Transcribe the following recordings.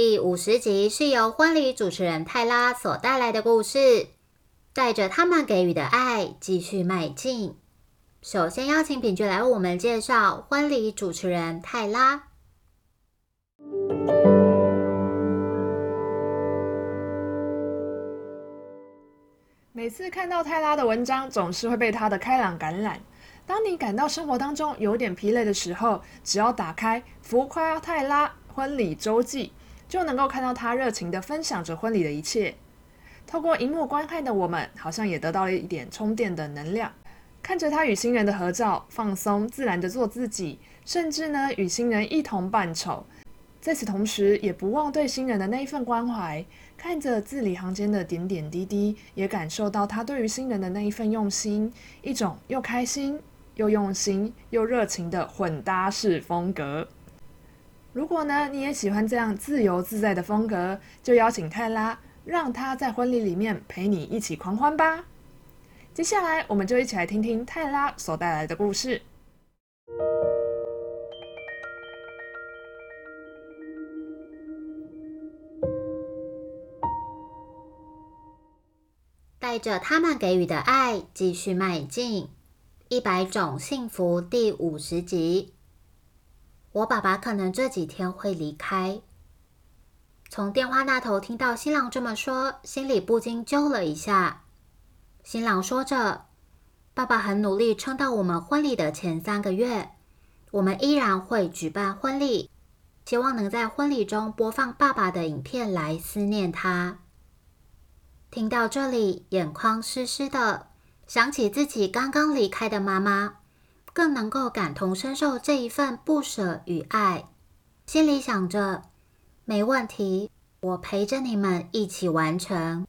第五十集是由婚礼主持人泰拉所带来的故事，带着他们给予的爱继续迈进。首先邀请品菊来为我们介绍婚礼主持人泰拉。每次看到泰拉的文章，总是会被她的开朗感染。当你感到生活当中有点疲累的时候，只要打开《浮夸泰拉婚礼周记》。就能够看到他热情的分享着婚礼的一切。透过荧幕观看的我们，好像也得到了一点充电的能量。看着他与新人的合照，放松自然的做自己，甚至呢与新人一同扮丑。在此同时，也不忘对新人的那一份关怀。看着字里行间的点点滴滴，也感受到他对于新人的那一份用心，一种又开心又用心又热情的混搭式风格。如果呢，你也喜欢这样自由自在的风格，就邀请泰拉，让他在婚礼里面陪你一起狂欢吧。接下来，我们就一起来听听泰拉所带来的故事。带着他们给予的爱，继续迈进。一百种幸福第五十集。我爸爸可能这几天会离开。从电话那头听到新郎这么说，心里不禁揪了一下。新郎说着：“爸爸很努力撑到我们婚礼的前三个月，我们依然会举办婚礼，希望能在婚礼中播放爸爸的影片来思念他。”听到这里，眼眶湿湿的，想起自己刚刚离开的妈妈。更能够感同身受这一份不舍与爱，心里想着没问题，我陪着你们一起完成。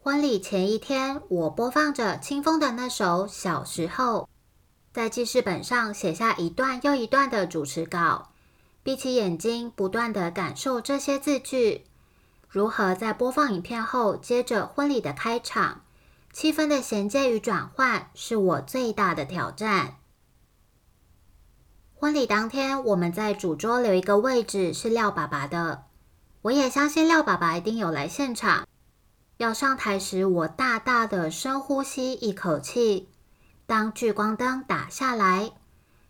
婚礼前一天，我播放着清风的那首《小时候》，在记事本上写下一段又一段的主持稿，闭起眼睛，不断的感受这些字句，如何在播放影片后，接着婚礼的开场。气氛的衔接与转换是我最大的挑战。婚礼当天，我们在主桌留一个位置是廖爸爸的，我也相信廖爸爸一定有来现场。要上台时，我大大的深呼吸一口气。当聚光灯打下来，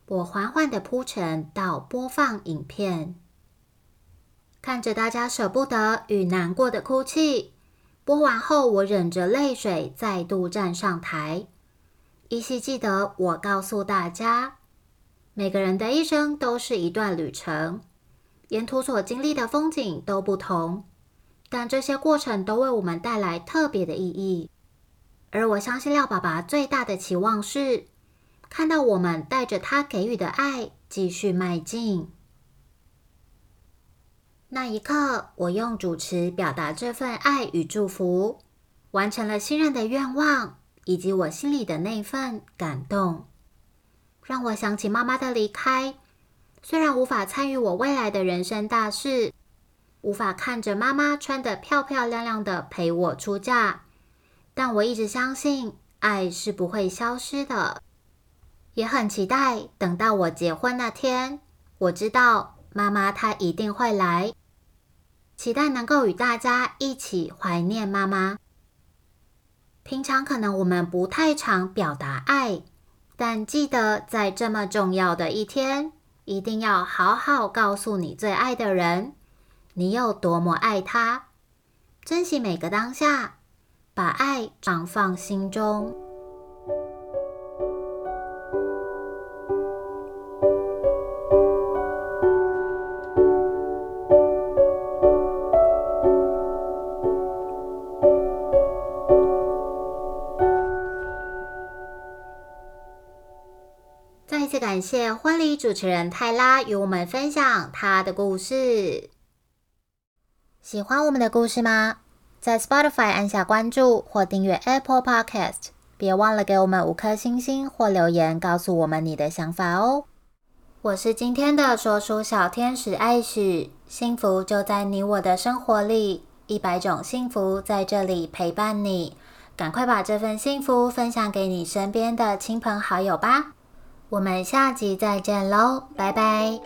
我缓缓的铺陈到播放影片，看着大家舍不得与难过的哭泣。播完后，我忍着泪水再度站上台，依稀记得我告诉大家，每个人的一生都是一段旅程，沿途所经历的风景都不同，但这些过程都为我们带来特别的意义。而我相信廖爸爸最大的期望是，看到我们带着他给予的爱继续迈进。那一刻，我用主持表达这份爱与祝福，完成了新人的愿望，以及我心里的那份感动，让我想起妈妈的离开。虽然无法参与我未来的人生大事，无法看着妈妈穿得漂漂亮亮的陪我出嫁，但我一直相信爱是不会消失的，也很期待等到我结婚那天，我知道妈妈她一定会来。期待能够与大家一起怀念妈妈。平常可能我们不太常表达爱，但记得在这么重要的一天，一定要好好告诉你最爱的人，你有多么爱他。珍惜每个当下，把爱长放心中。感谢婚礼主持人泰拉与我们分享她的故事。喜欢我们的故事吗？在 Spotify 按下关注或订阅 Apple Podcast，别忘了给我们五颗星星或留言，告诉我们你的想法哦。我是今天的说书小天使艾许，幸福就在你我的生活里，一百种幸福在这里陪伴你。赶快把这份幸福分享给你身边的亲朋好友吧！我们下集再见喽，拜拜。